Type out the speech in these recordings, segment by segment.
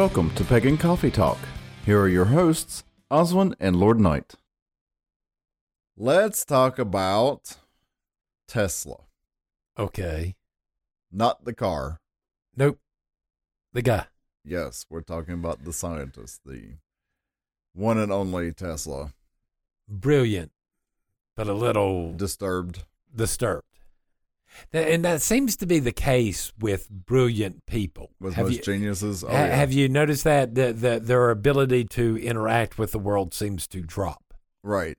Welcome to Pagan Coffee Talk. Here are your hosts, Oswin and Lord Knight. Let's talk about Tesla, Okay. not the car. Nope. The guy. Yes, we're talking about the scientist, the one and only Tesla. Brilliant, but a little Disturbed. disturbed. And that seems to be the case with brilliant people. With have most you, geniuses. Oh, ha- yeah. have you noticed that? that that their ability to interact with the world seems to drop? Right.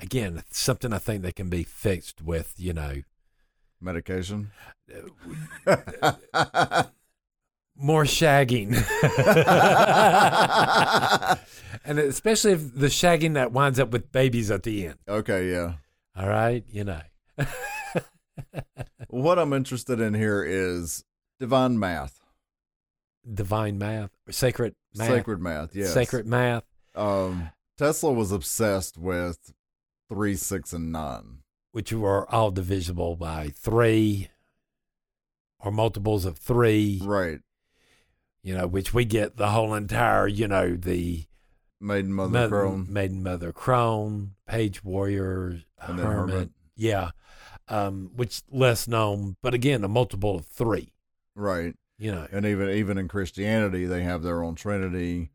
Again, something I think that can be fixed with, you know, Medication. more shagging. and especially if the shagging that winds up with babies at the end. okay, yeah. All right, you know. What I'm interested in here is divine math, Divine math, sacred math, sacred math. Yes. sacred math. Um, Tesla was obsessed with three, six, and nine. which were all divisible by three or multiples of three, Right. you know, which we get the whole entire, you know, the Maiden Mother Mo- Crone. Maiden Mother Crone, Page Warrior, Hermit. Hermit. Yeah. Um, which less known, but again, a multiple of three, Right. you know. And even even in Christianity, they have their own Trinity.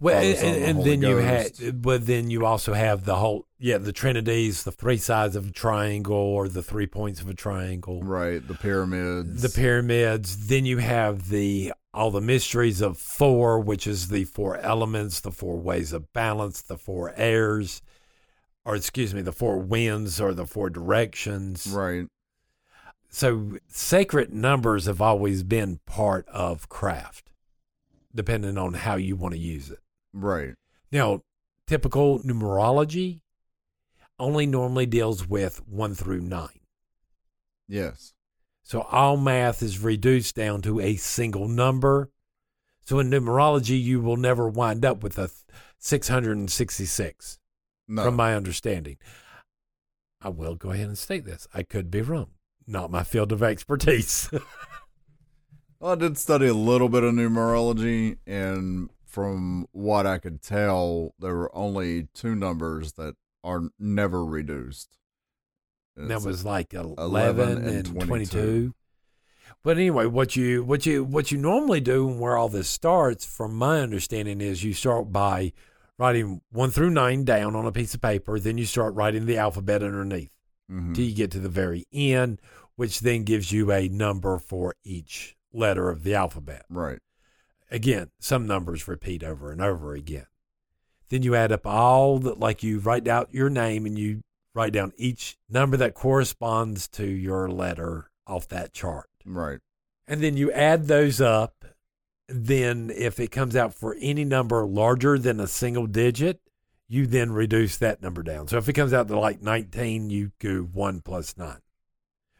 Well, and, and and, then you Ghost. have, but then you also have the whole, yeah, the trinities, the three sides of a triangle or the three points of a triangle. Right. The pyramids. the pyramids. Then you have the all the mysteries of four, which is the four elements, the four ways of balance, the four airs, or excuse me, the four winds or the four directions. Right. So sacred numbers have always been part of craft, depending on how you want to use it. Right. Now, typical numerology only normally deals with one through nine. Yes. So all math is reduced down to a single number. So in numerology, you will never wind up with a 666, No. from my understanding. I will go ahead and state this. I could be wrong. Not my field of expertise. Well, I did study a little bit of numerology, and from what I could tell, there were only two numbers that are never reduced. And that was like 11, 11 and, and 22. 22. But anyway, what you what you what you normally do and where all this starts, from my understanding, is you start by writing one through nine down on a piece of paper, then you start writing the alphabet underneath Mhm. till you get to the very end, which then gives you a number for each letter of the alphabet. right. Again, some numbers repeat over and over again. Then you add up all the like you write out your name and you write down each number that corresponds to your letter off that chart. Right. And then you add those up. Then, if it comes out for any number larger than a single digit, you then reduce that number down. So if it comes out to like 19, you do 1 plus 9,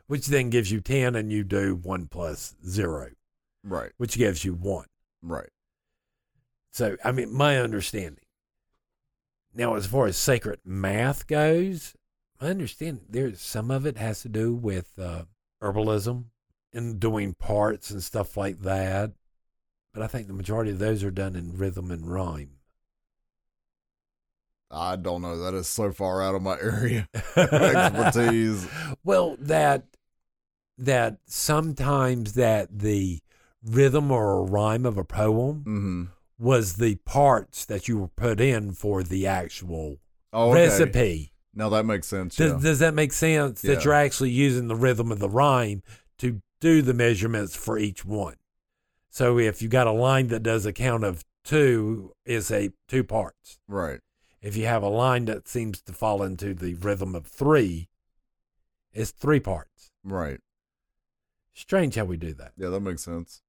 which then gives you 10, and you do 1 plus 0, Right. which gives you 1. Right. So, I mean, my understanding. Now, as far as sacred math goes, I understand there's some of it has to do with uh, herbalism and doing parts and stuff like that. But I think the majority of those are done in rhythm and rhyme. I don't know. That is so far out of my area of expertise. well, that that sometimes that the rhythm or a rhyme of a poem hmm was the parts that you were put in for the actual Oh, okay. recipe. Now that makes sense. Does, yeah. does that make sense? Yeah. That you're actually using the rhythm of the rhyme to do the measurements for each one. So if you got a line that does a count of two, it's a two parts. right. If you have a line that seems to fall into the rhythm of three, it's three parts. Right. Strange how we do that. Yeah, that makes sense.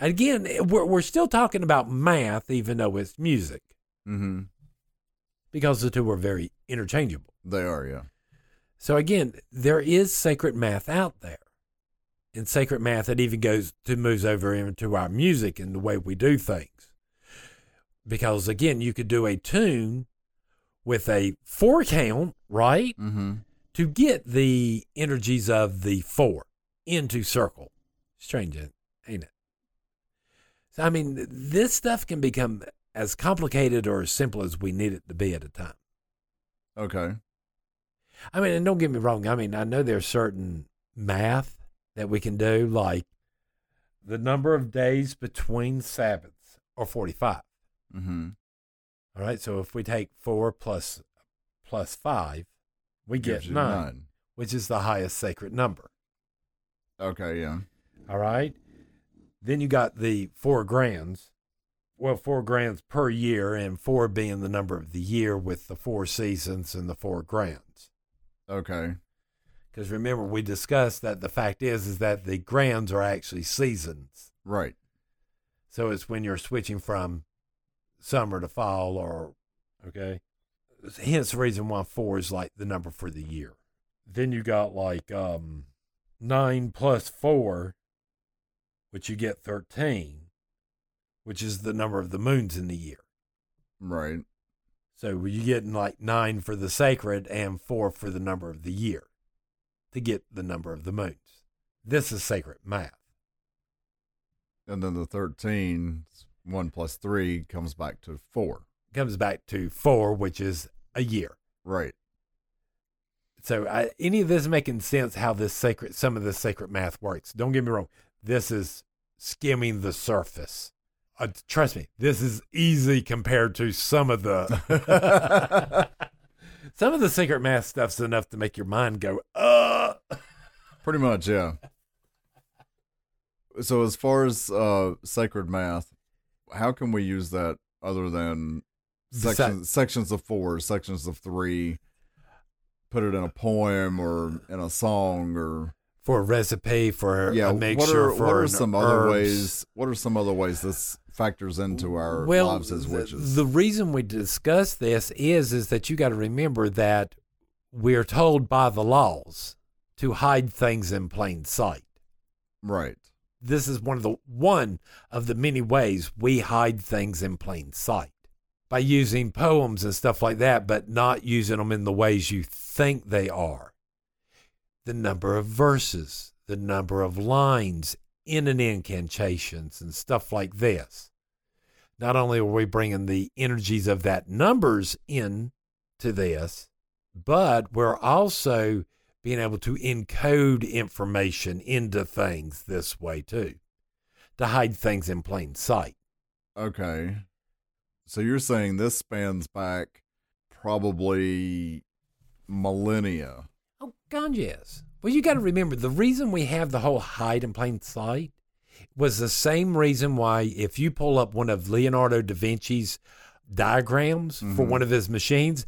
Again, we're, we're still talking about math, even though it's music, Mm-hmm. because the two are very interchangeable. They are. Yeah. So again, there is sacred math out there. And sacred math it even goes to moves over into our music and the way we do things. Because again, you could do a tune with a four count, right? Mm-hmm. To get the energies of the four into circle. Strange, ain't it? So, I mean, this stuff can become as complicated or as simple as we need it to be at a time. Okay. I mean, and don't get me wrong. I mean, I know there's certain math that we can do, like the number of days between Sabbaths are 45. Mm-hmm. All right. So if we take four plus plus five, we get you nine, which is the highest sacred number. Okay, yeah. All right. Then you got the four grands. Well, four grands per year, and four being the number of the year with the four seasons and the four grands. Okay. Because remember, we discussed that the fact is is that the grands are actually seasons. Right. So it's when you're switching from summer to fall, or okay. Hence the reason why four is like the number for the year. Then you got like um nine plus four, which you get thirteen, which is the number of the moons in the year. Right. So you getting like nine for the sacred and four for the number of the year to get the number of the moons. This is sacred math. And then the 13, 1 plus 3 comes back to 4. Comes back to four, which is a year. Right. So I, any of this making sense how this sacred some of this sacred math works. Don't get me wrong. This is skimming the surface. Uh, trust me, this is easy compared to some of the some of the secret math stuff's enough to make your mind go, uh. Pretty much, yeah. So as far as uh sacred math, how can we use that other than sections sections of 4, sections of 3, put it in a poem or in a song or For a recipe, for yeah, a what mixture, are for what are some other ways what are some other ways this factors into our well, lives as the- witches? The, reason we discuss this is is that you got to remember that we're told by the laws to hide things in plain sight. right. This is one of the one of the many ways we hide things in plain sight by using poems and stuff like that, but not using them in the ways you think they are. The number of verses, the number of lines in an incantations and stuff like this. Not only are we bringing the energies of that numbers in to this, but we're also being able to encode information into things this way too, to hide things in plain sight. Okay. So you're saying this spans back probably millennia. Oh, God, yes. Well, you got to remember the reason we have the whole hide in plain sight was the same reason why if you pull up one of Leonardo da Vinci's diagrams for Mhm. one of his machines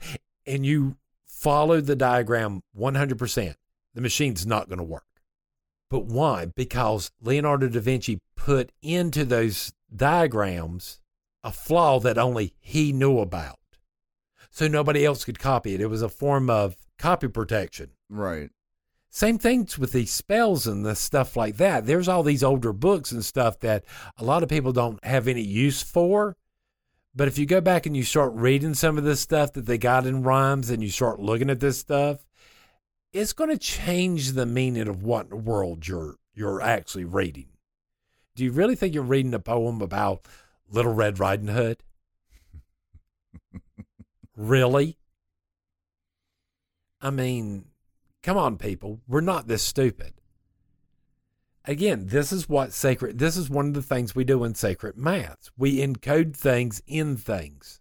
and you follow the diagram 100%, the machine's not going to work. But why? Because Leonardo da Vinci put into those diagrams a flaw that only he knew about. So nobody else could copy it. It was a form of copy protection. Right. Same things with these spells and the stuff like that. There's all these older books and stuff that a lot of people don't have any use for. But if you go back and you start reading some of this stuff that they got in rhymes and you start looking at this stuff, it's going to change the meaning of what in the world you're you're actually reading. Do you really think you're reading a poem about Little Red Riding Hood? really? I mean, come on, people. We're not this stupid. Again, this is what sacred, this is one of the things we do in sacred maths. We encode things in things.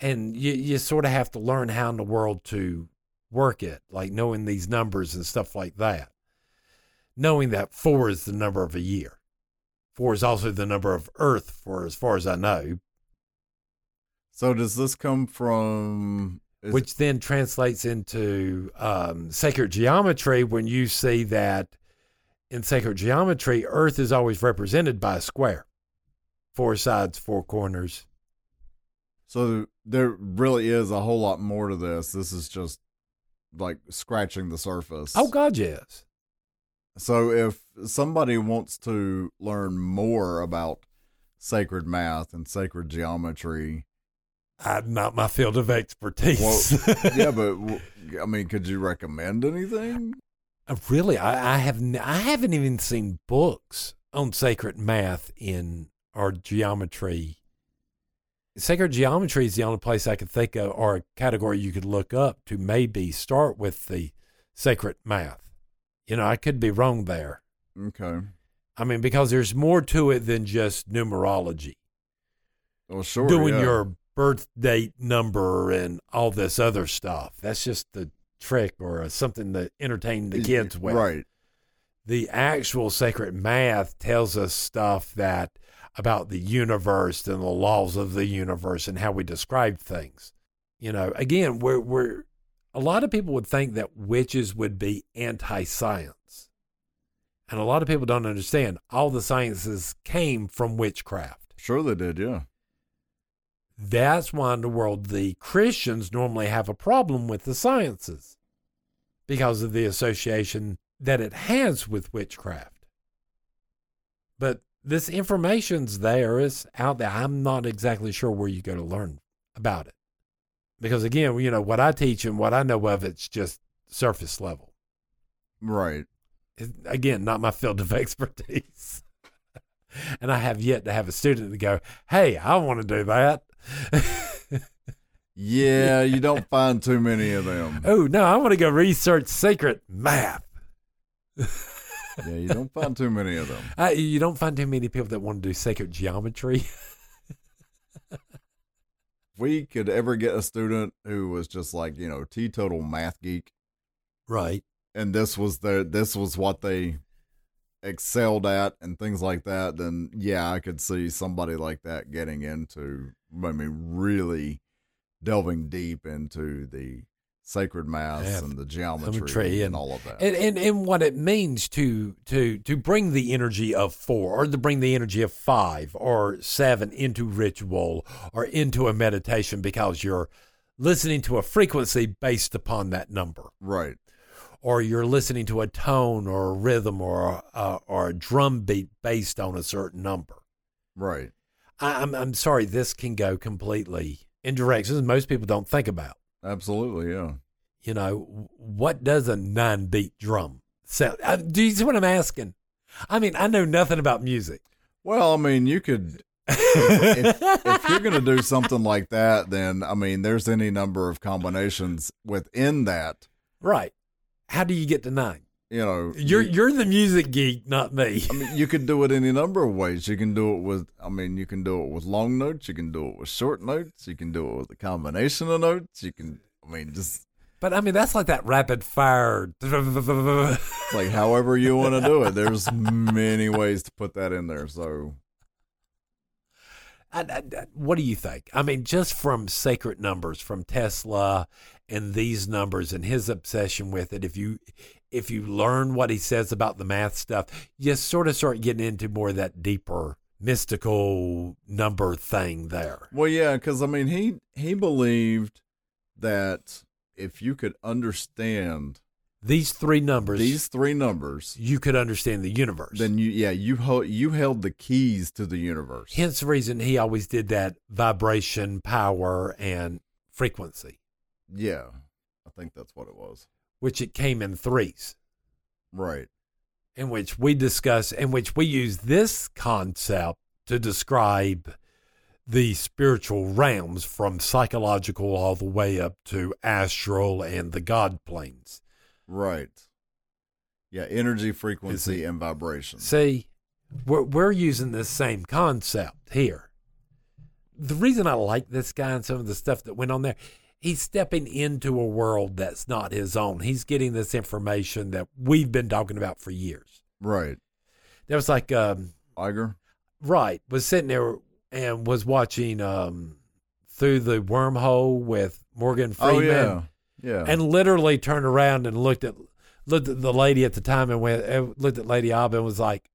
And you, you sort of have to learn how in the world to work it, like knowing these numbers and stuff like that. Knowing that four is the number of a year. Four is also the number of Earth, for as far as I know, So does this come from which then translates into um, sacred geometry when you see that in sacred geometry, Earth is always represented by a square, four sides, four corners. so there really is a whole lot more to this. This is just like scratching the surface. Oh, God, yes. So if somebody wants to learn more about sacred math and sacred geometry, I, not my field of expertise. well, yeah, but I mean, could you recommend anything? Uh, really, I, I have I haven't even seen books on sacred math in or geometry. Sacred geometry is the only place I could think of, or a category you could look up to maybe start with the sacred math. You know, I could be wrong there. Okay. I mean, because there's more to it than just numerology. Well, sure. doing yeah. your birth date number and all this other stuff. That's just the trick or something to entertain the kids with. Right. The actual sacred math tells us stuff that about the universe and the laws of the universe and how we describe things. You know, again, we're we're a lot of people would think that witches would be anti-science. And a lot of people don't understand all the sciences came from witchcraft. Sure, they did. Yeah. That's why in the world the Christians normally have a problem with the sciences because of the association that it has with witchcraft. But this information's there, it's out there. I'm not exactly sure where you go to learn about it. Because again, you know, what I teach and what I know of it's just surface level. Right. It, again, not my field of expertise. and I have yet to have a student to go, "Hey, I want to do that." Yeah, you don't find too many of them. Oh no, I want to go research secret math. Yeah, you don't find too many of them. I, you don't find too many people that want to do sacred geometry. If we could ever get a student who was just like, you know, teetotal math geek, right. and this was their this was what they excelled at and things like that, then yeah, I could see somebody like that getting into I mean really delving deep into the sacred maths Math, and the geometry, geometry and, and- all of that. And, and and what it means to to to bring the energy of four or to bring the energy of five or seven into ritual or into a meditation because you're listening to a frequency based upon that number. right. or you're listening to a tone or a rhythm or a, or a drum beat based on a certain number. Right. I, I'm I'm sorry, this can go completely in directions most people don't think about. Absolutely, yeah. You know, what does a nine beat drum sound? Uh, do you see what I'm asking? I mean, I know nothing about music. Well, I mean, you could if, if you're going to do something like that, then I mean, there's any number of combinations within that. right? How do you get to nine? You know, You're you, you're the music geek, not me. I mean, you can do it any number of ways. You can do it with, I mean, you can do it with long notes. You can do it with short notes. You can do it with a combination of notes. You can, I mean, just But I mean, that's like that rapid fire. it's like however you want to do it. There's many ways to put that in there. So I, I- what do you think? I mean, just from sacred numbers, from Tesla and these numbers and his obsession with it. If you if you learn what he says about the math stuff, you sort of start getting into more of that deeper mystical number thing there. Well, yeah, because I mean, he he believed that if you could understand These three numbers, these three numbers, you could understand the universe. then you yeah you ho- you held the keys to the universe. Hence the reason he always did that vibration, power, and frequency, Yeah, I think that's what it was. which it came in threes. Right. in which we discuss, in which we use this concept to describe the spiritual realms from psychological all the way up to astral and the God planes. Right. Yeah, energy, frequency, and vibration. See, we're, we're using the same concept here. The reason I like this guy and some of the stuff that went on there, he's stepping into a world that's not his own. He's getting this information that we've been talking about for years. Right. There was like, um, Iger. right was sitting there and was watching um through the wormhole with Morgan Oh Freeman yeah. Yeah. and literally turned around and looked at looked at the lady at the time and went uh, looked at Lady Abba and was like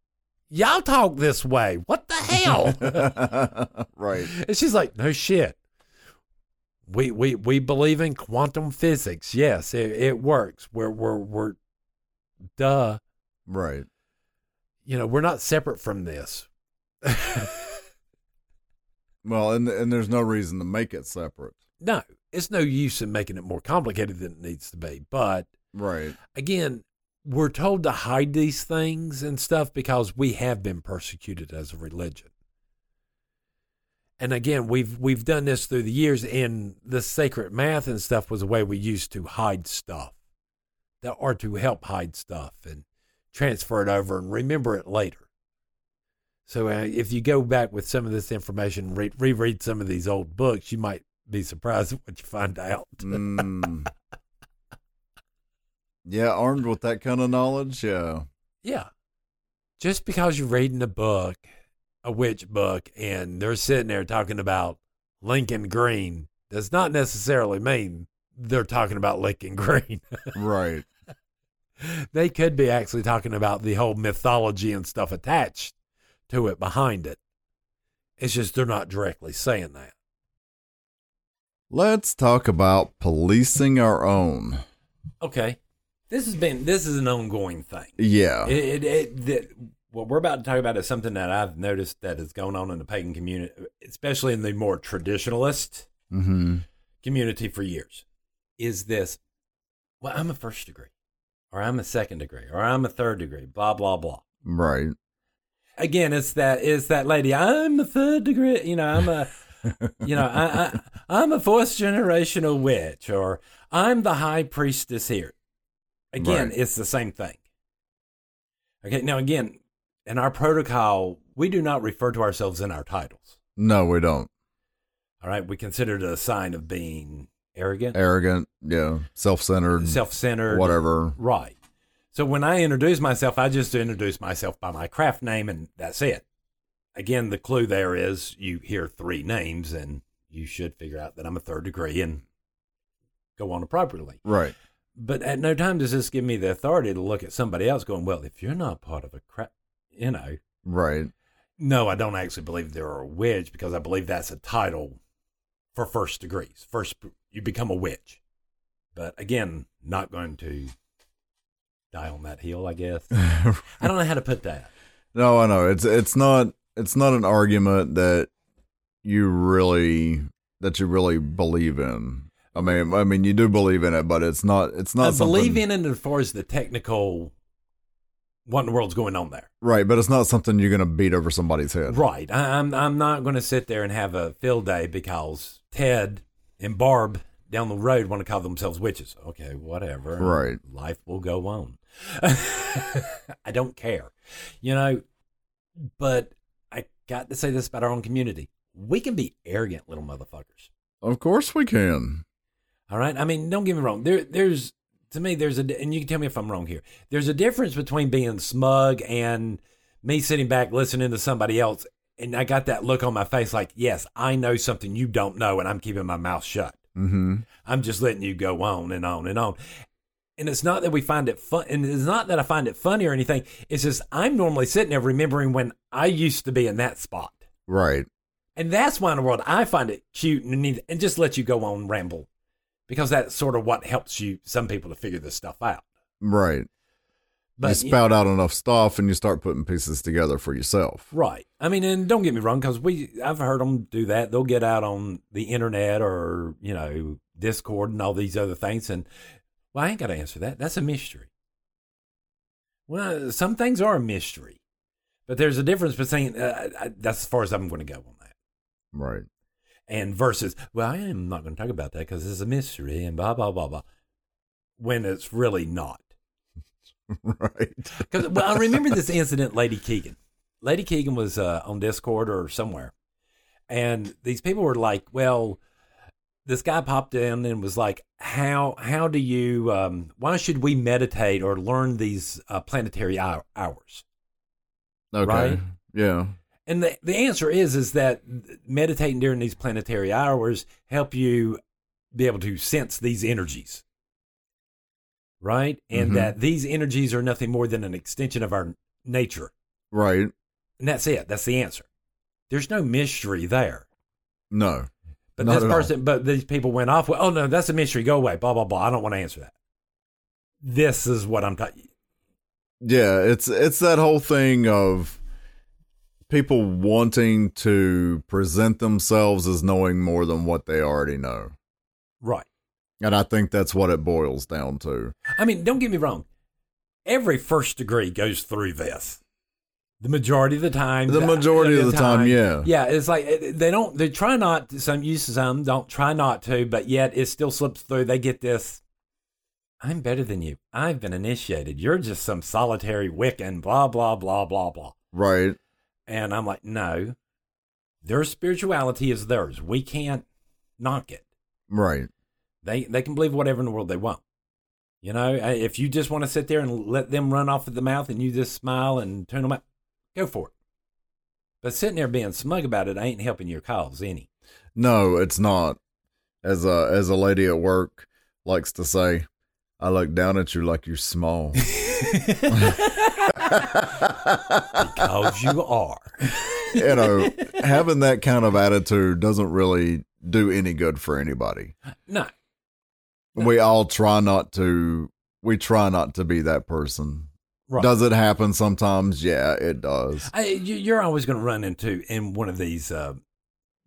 y'all talk this way what the hell right. and she's like no shit we we we believe in quantum physics yes it, it works we're we're we're duh Right. you know we're not separate from this Well, and and there's no reason to make it separate. No, it's no use in making it more complicated than it needs to be. But Right. again, we're told to hide these things and stuff because we have been persecuted as a religion. And again, we've we've done this through the years, and the sacred math and stuff was a way we used to hide stuff, that or to help hide stuff and transfer it over and remember it later. So uh, if you go back with some of this information, re- reread some of these old books, you might be surprised at what you find out. Mm. yeah, armed with that kind of knowledge, yeah. Yeah. Just because you're reading a book, a witch book, and they're sitting there talking about Lincoln Green does not necessarily mean they're talking about Lincoln Green. Right. they could be actually talking about the whole mythology and stuff attached to it behind it. It's just they're not directly saying that. Let's talk about policing our own. Okay. This has been this is an ongoing thing. Yeah. It, it, it, that what we're about to talk about is something that I've noticed that is going on in the pagan community, especially in the more traditionalist mm-hmm. community for years. Is this, well, I'm a first degree, or I'm a second degree, or I'm a third degree, blah, blah, blah. Right. Again, it's that, it's that lady, I'm a third degree, you know, I'm a, you know, I, I, I'm a fourth generational witch, or I'm the high priestess here. Again, Right. it's the same thing. Okay, now again, in our protocol, we do not refer to ourselves in our titles. No, we don't. All right, we consider it a sign of being arrogant, Arrogant, yeah. Self centered, self-centered, whatever. Right. So when I introduce myself, I just introduce myself by my craft name, and that's it. Again, the clue there is you hear three names, and you should figure out that I'm a third degree and go on appropriately. Right. But at no time does this give me the authority to look at somebody else going, well, if you're not part of a crap, you know. Right. No, I don't actually believe they're a witch because I believe that's a title for first degrees. First, you become a witch. But again, not going to die on that hill, I guess. I don't know how to put that. No, I know. It's it's not it's not an argument that you really that you really believe in. I mean, I mean, you do believe in it, but it's not. It's not. I believe something- in it as far as the technical, what in the world's going on there. right, but it's not something you're going to beat over somebody's head. Right. I, I'm I'm not going to sit there and have a field day because Ted and Barb down the road want to call themselves witches. Okay, whatever. Right. Life will go on. I don't care, you know. But I got to say this about our own community: we can be arrogant little motherfuckers. Of course we can. All right. I mean, don't get me wrong. There, there's to me, there's a, and you can tell me if I'm wrong here. There's a difference between being smug and me sitting back listening to somebody else, and I got that look on my face, like, yes, I know something you don't know, and I'm keeping my mouth shut. Mm-hmm. I'm just letting you go on and on and on. And it's not that we find it fun, and it's not that I find it funny or anything. It's just I'm normally sitting there remembering when I used to be in that spot. Right. And that's why in the world I find it cute and neat and just let you go on ramble because that's sort of what helps you, some people, to figure this stuff out. Right. But you spout out enough stuff, and you start putting pieces together for yourself. right. I mean, and don't get me wrong, because we, I've heard them do that. They'll get out on the internet or, you know, Discord and all these other things. And, well, I ain't got to answer that. That's a mystery. Well, some things are a mystery, but there's a difference between, uh, I, that's as far as I'm going to go on that. Right. and versus, well, I am not going to talk about that because it's a mystery and blah blah blah blah. When it's really not. right. Because well, I remember this incident, Lady Keegan. Lady Keegan was uh, on Discord or somewhere, and these people were like, "Well, this guy popped in and was like, how how do you? Um, why should we meditate or learn these uh, planetary hours?" Okay. Right. Yeah. And the, the answer is is that meditating during these planetary hours help you be able to sense these energies. Right? And Mhm. that these energies are nothing more than an extension of our nature. Right. And that's it. That's the answer. There's no mystery there. No. But Not this at all. person but these people went off, well, oh no, that's a mystery. Go away. Blah blah blah. I don't want to answer that. This is what I'm talking Yeah, it's it's that whole thing of people wanting to present themselves as knowing more than what they already know. Right. And I think that's what it boils down to. I mean, don't get me wrong. Every first degree goes through this. The majority of the time. The majority of the time, yeah. Yeah, it's like they don't. They try not. To, some use some don't try not to, but yet it still slips through. They get this. I'm better than you. I've been initiated. You're just some solitary Wiccan. Blah blah blah blah blah. Right. And I'm like, no. Their spirituality is theirs. We can't knock it. Right. They they can believe whatever in the world they want. You know, if you just want to sit there and let them run off at the mouth and you just smile and turn them out, go for it. But sitting there being smug about it ain't helping your cause any. No, it's not. As a as a lady at work likes to say, I look down at you like you're small. because you are. you know, having that kind of attitude doesn't really do any good for anybody. No. We all try not to we try not to be that person. Right. Does it happen sometimes? Yeah, it does. I, you- you're always going to run into in one of these uh,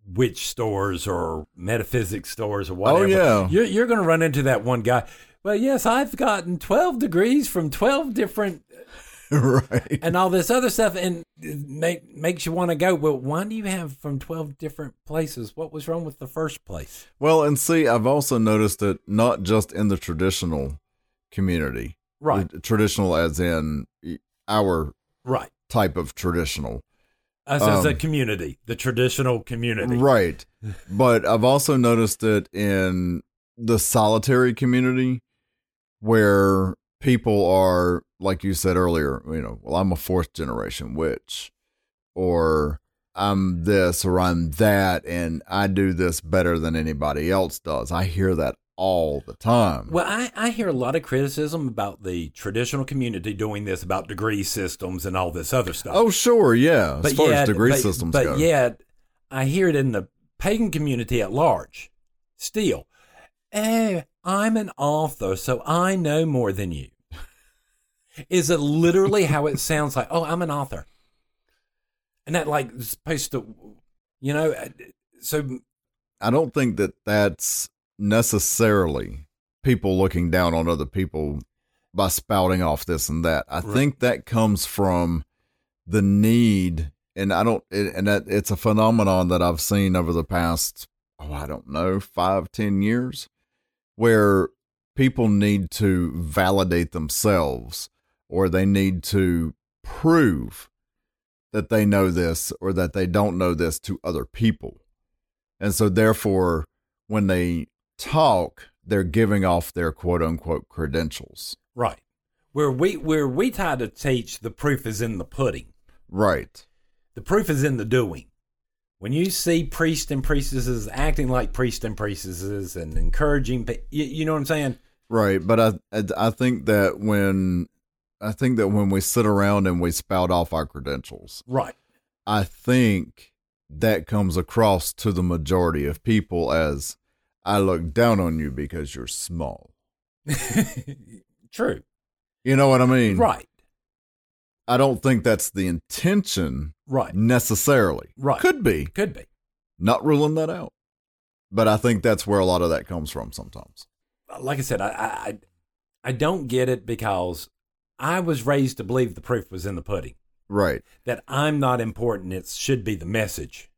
witch stores or metaphysics stores or whatever. Oh, yeah. You're, you're going to run into that one guy. Well, yes, I've gotten 12 degrees from 12 different right. and all this other stuff and it make, makes you want to go well why do you have from 12 different places what was wrong with the first place Well, and see, I've also noticed it not just in the traditional community. Right Traditional as in our right type of traditional. as, as a Um, community the traditional community Right. but I've also noticed it in the solitary community where people are, like you said earlier, you know, well, I'm a fourth generation witch, or I'm this, or I'm that, and I do this better than anybody else does. I hear that all the time. well I, I hear a lot of criticism about the traditional community doing this about degree systems and all this other stuff oh, sure. Yeah. As far as degree but, systems but go. yet I hear it in the pagan community at large. Still, eh, I'm an author, so I know more than you. Is it literally how it sounds like? Oh, I'm an author, and that like supposed to, you know. uh, So I don't think that that's necessarily people looking down on other people by spouting off this and that. I Right. think that comes from the need, and I don't, it, and that it's a phenomenon that I've seen over the past, oh, I don't know, five, ten years, where people need to validate themselves or they need to prove that they know this or that they don't know this to other people. And so, therefore, when they talk, they're giving off their quote unquote credentials. right where we where we try to teach, the proof is in the pudding. Right. The proof is in the doing. When you see priests and priestesses acting like priests and priestesses and encouraging, you, you know what I'm saying? Right. But I, I, I think that when, I think that when we sit around and we spout off our credentials, Right. I think that comes across to the majority of people as I look down on you because you're small. True. You know what I mean? Right. I don't think that's the intention Right. necessarily. Right. Could be. Could be. Not ruling that out. But I think that's where a lot of that comes from sometimes. Like I said, I, I I- I don't get it because I was raised to believe the proof was in the pudding. Right. That I'm not important. It should be the message,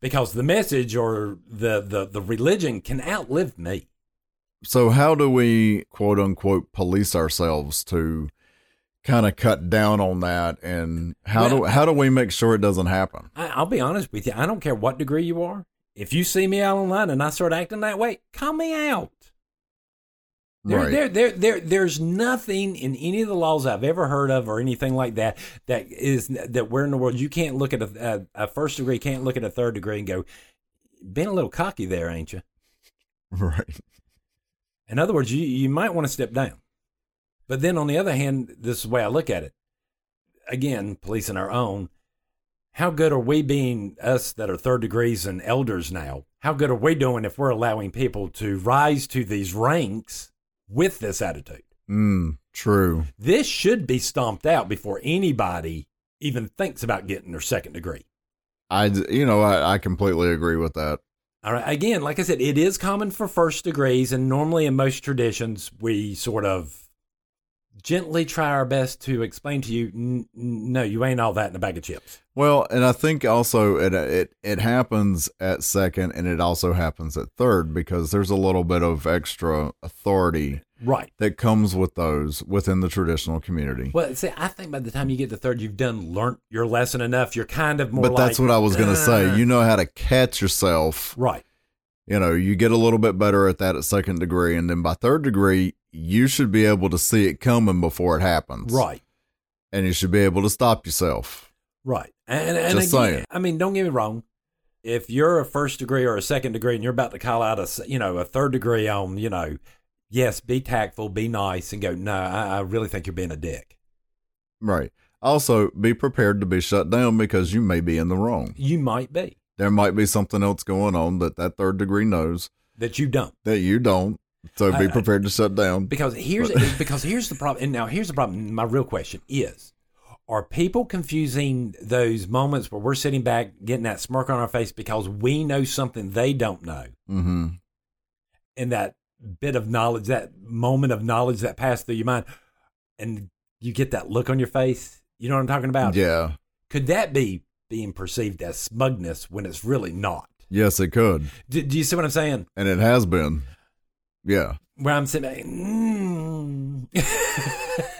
because the message or the the the religion can outlive me. So how do we quote unquote police ourselves to kind of cut down on that and how do how do we make sure it doesn't happen? I, I'll be honest with you. I don't care what degree you are. If you see me out online and I start acting that way, call me out. There, right. there, there, there, there's nothing in any of the laws I've ever heard of or anything like that that is that where in the world you can't look at a, a, a first degree, can't look at a third degree and go, been a little cocky there, ain't you? Right. In other words, you, you might want to step down. But then on the other hand, this is the way I look at it. Again, policing our own. How good are we being, us that are third degrees and elders now? How good are we doing if we're allowing people to rise to these ranks with this attitude? Mm, true. This should be stomped out before anybody even thinks about getting their second degree. I you know I, I completely agree with that. All right. Again, like I said, it is common for first degrees, and normally in most traditions, we sort of gently try our best to explain to you n- no, you ain't all that in a bag of chips. Well, and I think also it it it happens at second, and it also happens at third because there's a little bit of extra authority Right. that comes with those within the traditional community. Well, see, I think by the time you get to third, you've done learnt your lesson enough. You're kind of more but that's what I was going to "Uh." say. You know how to catch yourself. Right. You know, you get a little bit better at that at second degree, and then by third degree, you should be able to see it coming before it happens. Right. and you should be able to stop yourself. Right. And, and Just again, saying. I mean, don't get me wrong. If you're a first degree or a second degree and you're about to call out a, you know, a third degree on, you know, yes, be tactful, be nice, and go, no, I, I really think you're being a dick. Right. Also, be prepared to be shut down because you may be in the wrong. You might be There might be something else going on that that third degree knows that you don't. that you don't. So be I- I- prepared to shut down. Because here's because here's the problem. And now here's the problem. My real question is: Are people confusing those moments where we're sitting back, getting that smirk on our face because we know something they don't know, Mm-hmm. and that bit of knowledge, that moment of knowledge that passed through your mind, and you get that look on your face? You know what I'm talking about? Yeah. Could that be being perceived as smugness when it's really not? Yes, it could, Do, do you see what I'm saying? and it has been. Yeah. Where I'm sitting back, mm.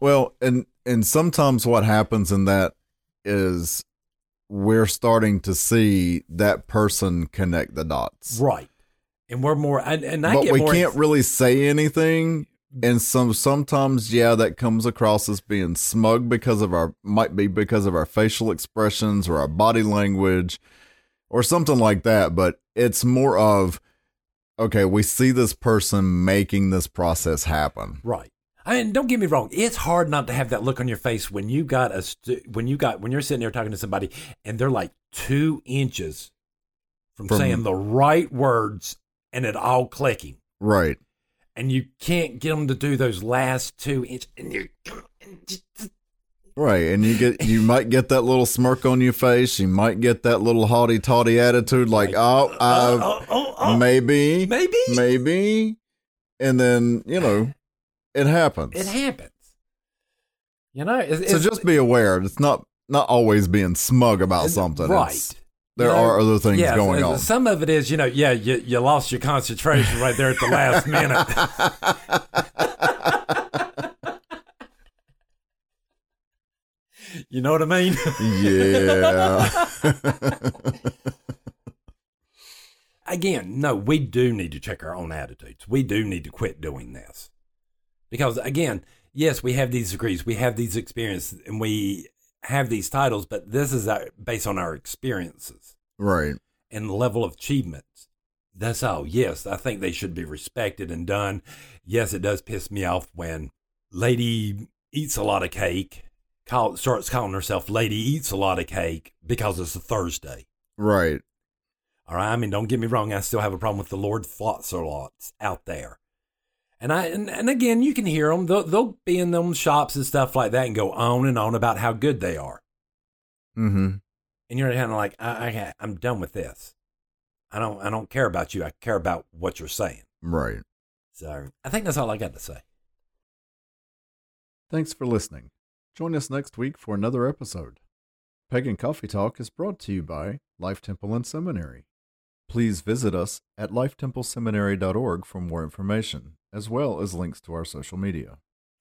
Well, and and sometimes what happens in that is we're starting to see that person connect the dots. right. And we're more, and, and I but we more can't really say anything and some sometimes yeah that comes across as being smug because of our might be because of our facial expressions or our body language or something like that but it's more of okay we see this person making this process happen Right. I mean, don't get me wrong. It's hard not to have that look on your face when you got a when you got when you're sitting there talking to somebody and they're like two inches from, From- saying the right words and it all clicking, right and you can't get them to do those last two inches, and you're right and you get you might get that little smirk on your face you might get that little haughty toddy attitude like oh uh, oh, oh, oh, maybe maybe maybe and then you know it happens it happens. You know, it's, so it's- just be aware it's not not always being smug about something right? It's- there are other things yeah, going on Some of it is, you know, yeah, you, you lost your concentration right there at the last minute. You know what I mean? yeah Again, no, we do need to check our own attitudes. We do need to quit doing this. Because again, yes, we have these degrees, we have these experiences, and we have these titles, but this is our, based on our experiences right and level of achievements. That's all. Yes, I think they should be respected and done. Yes, it does piss me off when lady eats a lot of cake, call, starts calling herself lady eats a lot of cake because it's a Thursday. right All right. I mean, don't get me wrong. I still have a problem with the Lord Flots lots out there. And I and, and again, you can hear them. They'll, they'll be in them shops and stuff like that and go on and on about how good they are. mm-hmm And you're kind of like, I, I, I'm done with this. I don't, I don't care about you. I care about what you're saying. right So I think that's all I got to say. thanks for listening join us next week for another episode pagan coffee talk is brought to you by life temple and seminary please visit us at lifetempleseminary.org for more information as well as links to our social media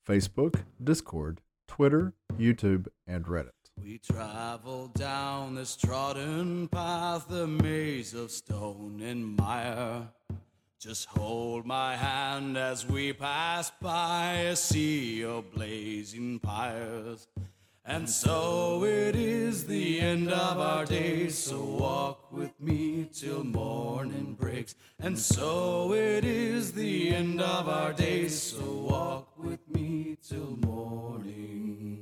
facebook discord twitter youtube and reddit We travel down this trodden path, a maze of stone and mire. Just hold my hand as we pass by a sea of blazing pyres. And so it is the end of our days, so walk with me till morning breaks. And so it is the end of our days, so walk with me till morning.